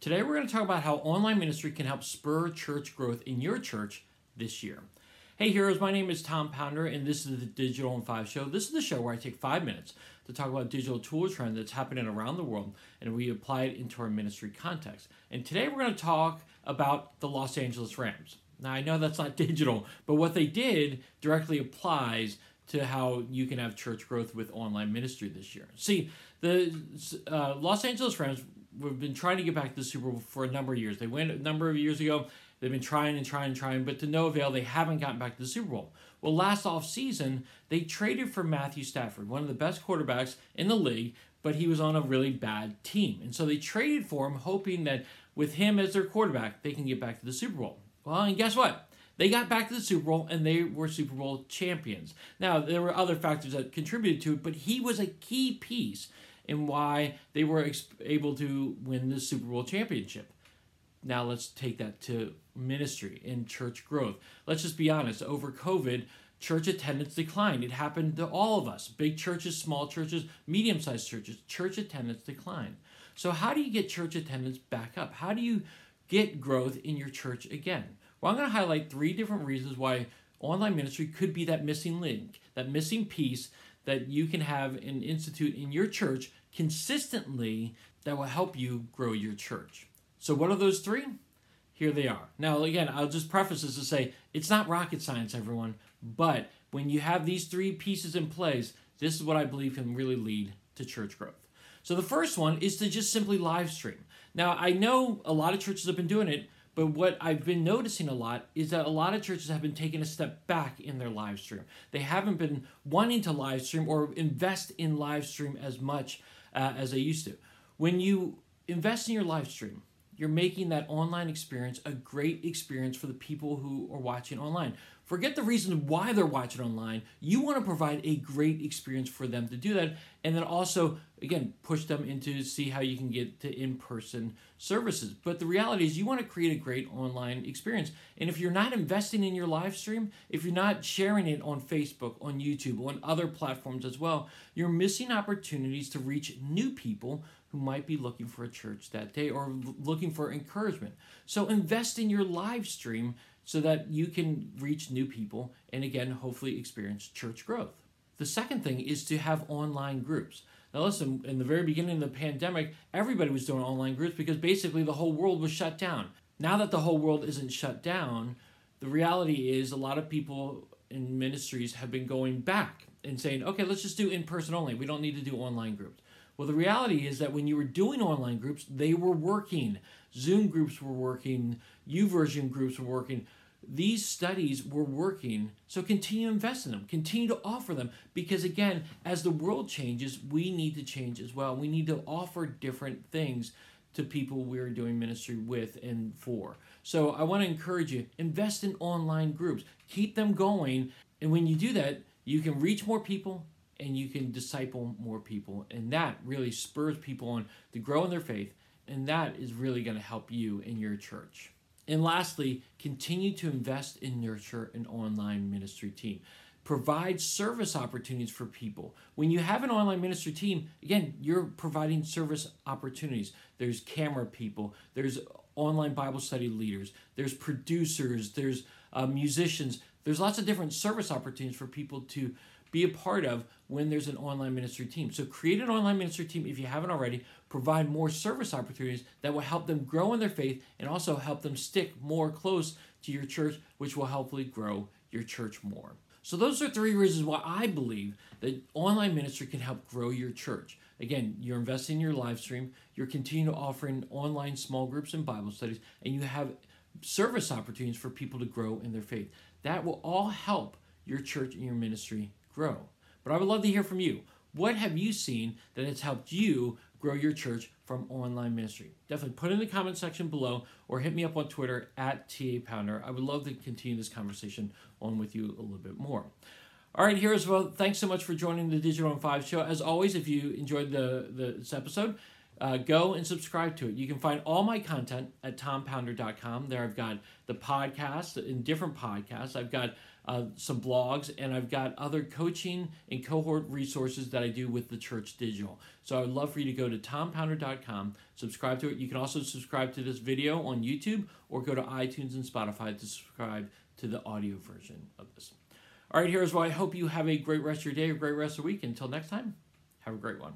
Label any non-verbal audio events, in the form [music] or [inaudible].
Today we're going to talk about how online ministry can help spur church growth in your church this year. Hey heroes, my name is Tom Pounder and this is the Digital in 5 show. This is the show where I take 5 minutes to talk about digital tool trend that's happening around the world and we apply it into our ministry context. And today we're going to talk about the Los Angeles Rams. Now I know that's not [laughs] digital, but what they did directly applies to how you can have church growth with online ministry this year. See, the uh, Los Angeles Rams we've been trying to get back to the Super Bowl for a number of years. They went a number of years ago. They've been trying and trying and trying, but to no avail. They haven't gotten back to the Super Bowl. Well, last off season, they traded for Matthew Stafford, one of the best quarterbacks in the league, but he was on a really bad team. And so they traded for him, hoping that with him as their quarterback, they can get back to the Super Bowl. Well, and guess what? They got back to the Super Bowl and they were Super Bowl champions. Now, there were other factors that contributed to it, but he was a key piece and why they were able to win the Super Bowl championship. Now let's take that to ministry and church growth. Let's just be honest, over COVID, church attendance declined. It happened to all of us big churches, small churches, medium sized churches. Church attendance declined. So, how do you get church attendance back up? How do you get growth in your church again? Well, I'm going to highlight three different reasons why online ministry could be that missing link, that missing piece that you can have an institute in your church consistently that will help you grow your church. So, what are those three? Here they are. Now, again, I'll just preface this to say it's not rocket science, everyone, but when you have these three pieces in place, this is what I believe can really lead to church growth. So, the first one is to just simply live stream. Now, I know a lot of churches have been doing it, but what I've been noticing a lot is that a lot of churches have been taking a step back in their live stream. They haven't been wanting to live stream or invest in live stream as much uh, as they used to. When you invest in your live stream, you're making that online experience a great experience for the people who are watching online. Forget the reason why they're watching online. You want to provide a great experience for them to do that. And then also, again, push them into see how you can get to in person services. But the reality is, you want to create a great online experience. And if you're not investing in your live stream, if you're not sharing it on Facebook, on YouTube, on other platforms as well, you're missing opportunities to reach new people who might be looking for a church that day or looking for encouragement. So invest in your live stream so that you can reach new people and again, hopefully experience church growth. The second thing is to have online groups. Now, listen, in the very beginning of the pandemic, everybody was doing online groups because basically the whole world was shut down. Now that the whole world isn't shut down, the reality is a lot of people in ministries have been going back and saying, okay, let's just do in person only. We don't need to do online groups. Well, the reality is that when you were doing online groups, they were working. Zoom groups were working, YouVersion groups were working. These studies were working, so continue to invest in them, continue to offer them, because again, as the world changes, we need to change as well. We need to offer different things to people we're doing ministry with and for. So I want to encourage you invest in online groups, keep them going, and when you do that, you can reach more people and you can disciple more people. And that really spurs people on to grow in their faith. And that is really going to help you in your church. And lastly, continue to invest in nurture an online ministry team. Provide service opportunities for people. When you have an online ministry team, again, you're providing service opportunities. There's camera people, there's online Bible study leaders, there's producers, there's uh, musicians. There's lots of different service opportunities for people to be a part of when there's an online ministry team. So create an online ministry team if you haven't already. Provide more service opportunities that will help them grow in their faith and also help them stick more close to your church, which will hopefully grow your church more. So those are three reasons why I believe that online ministry can help grow your church. Again, you're investing in your live stream, you're continuing to offering online small groups and Bible studies, and you have service opportunities for people to grow in their faith. That will all help your church and your ministry grow. But I would love to hear from you. What have you seen that has helped you grow your church from online ministry? Definitely put in the comment section below or hit me up on Twitter at TA Pounder. I would love to continue this conversation on with you a little bit more. All right, here's well. Thanks so much for joining the Digital in Five show. As always, if you enjoyed the, the this episode, uh, go and subscribe to it. You can find all my content at tompounder.com. There I've got the podcast in different podcasts. I've got uh, some blogs, and I've got other coaching and cohort resources that I do with the Church Digital. So I would love for you to go to tompounder.com, subscribe to it. You can also subscribe to this video on YouTube or go to iTunes and Spotify to subscribe to the audio version of this. All right, here's why I hope you have a great rest of your day, a great rest of the week. Until next time, have a great one.